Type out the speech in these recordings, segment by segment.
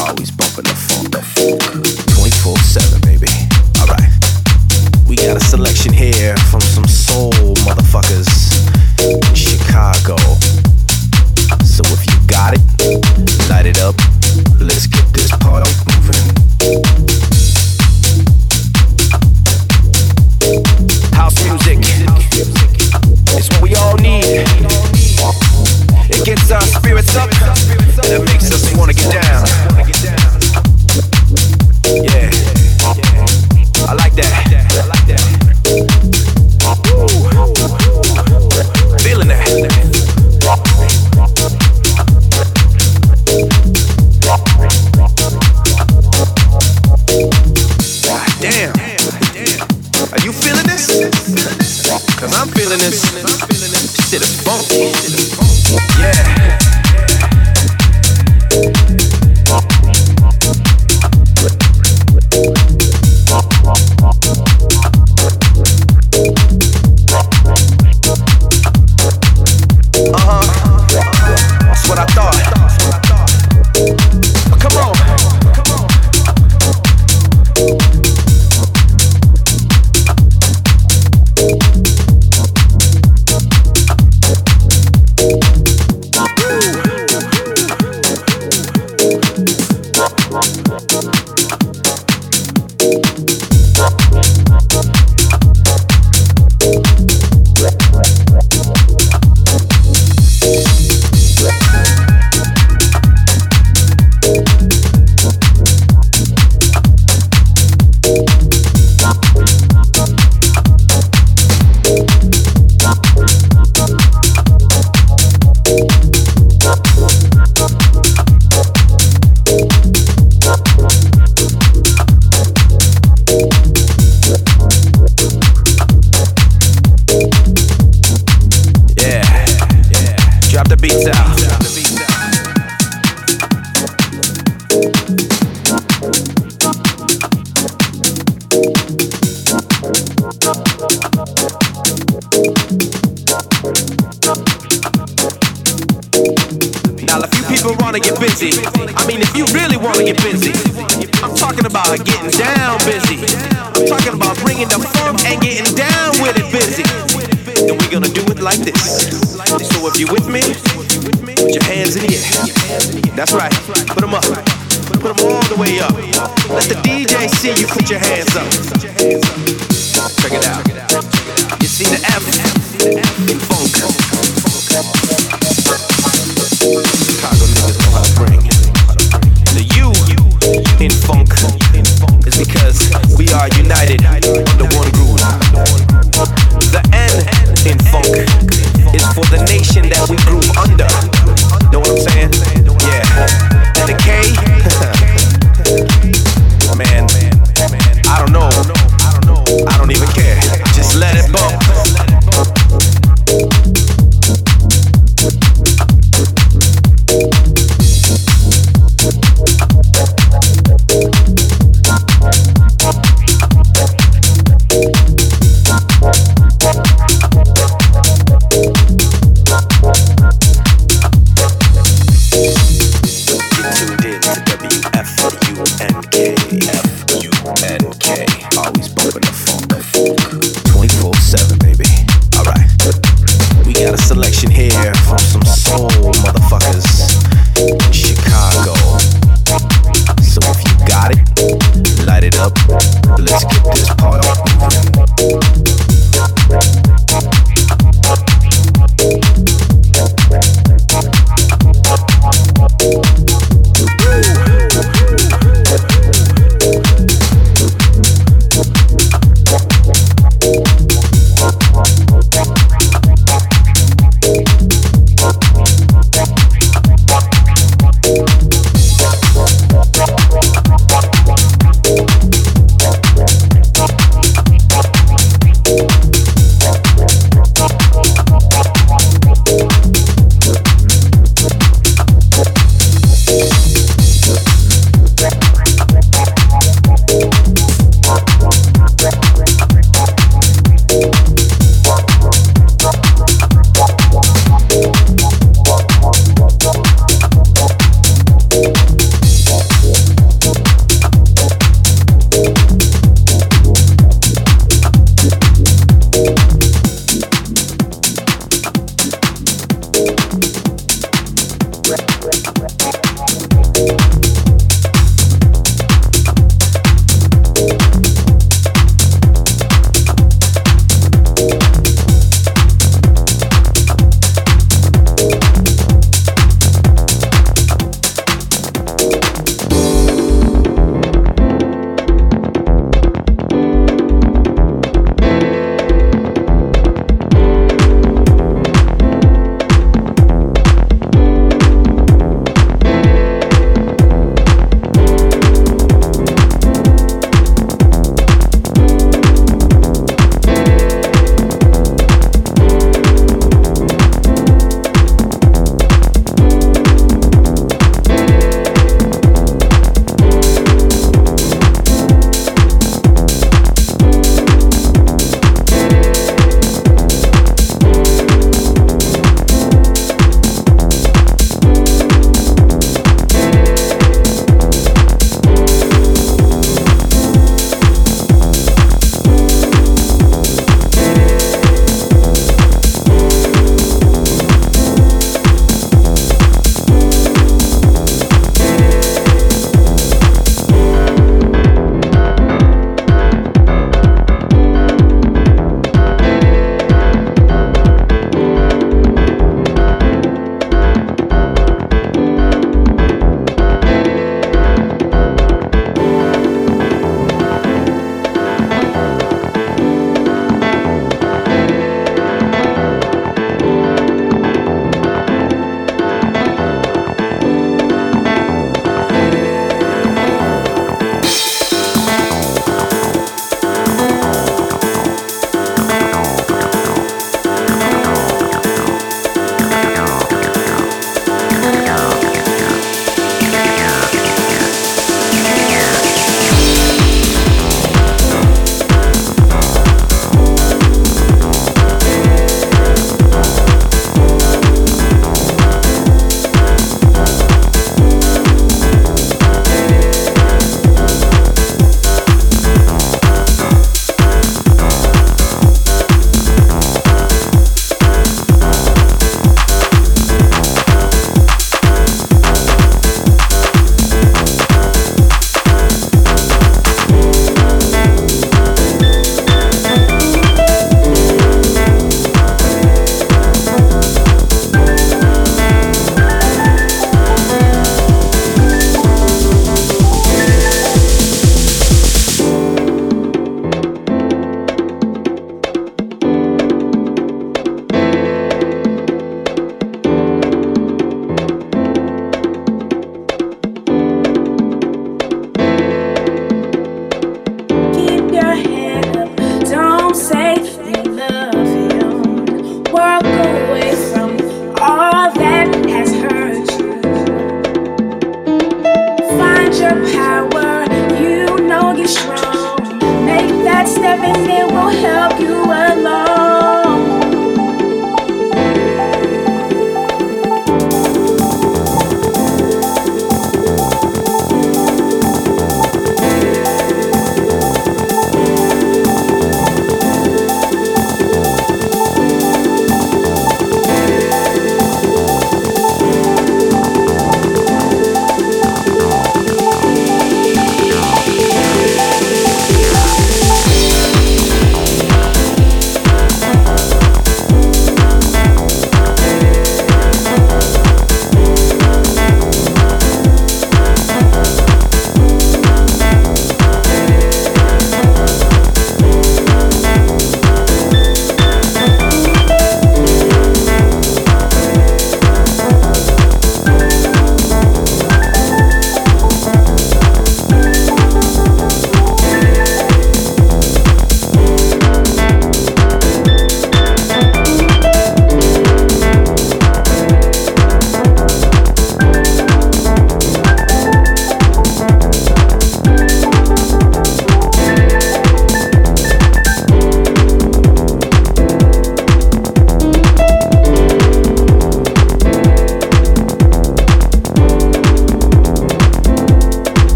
Always bumping the funk, 24 7, baby. Alright. We got a selection here from some soul motherfuckers. Now, a few people want to get busy. I mean, if you really want to get busy, I'm talking about getting down busy. I'm talking about bringing the funk and getting down with it busy. And we're gonna do it like this. So if you're with me, put your hands in the air. That's right. Put them up. Put them all the way up. Let the DJ see you put your hands up. Check it out. You see the F in funk. Chicago niggas the U in funk is because we are united under one groove. The N in funk is for the nation that we under. Know what I'm saying?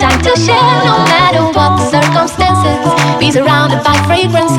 Got to share no matter what the circumstances. Be surrounded by fragrance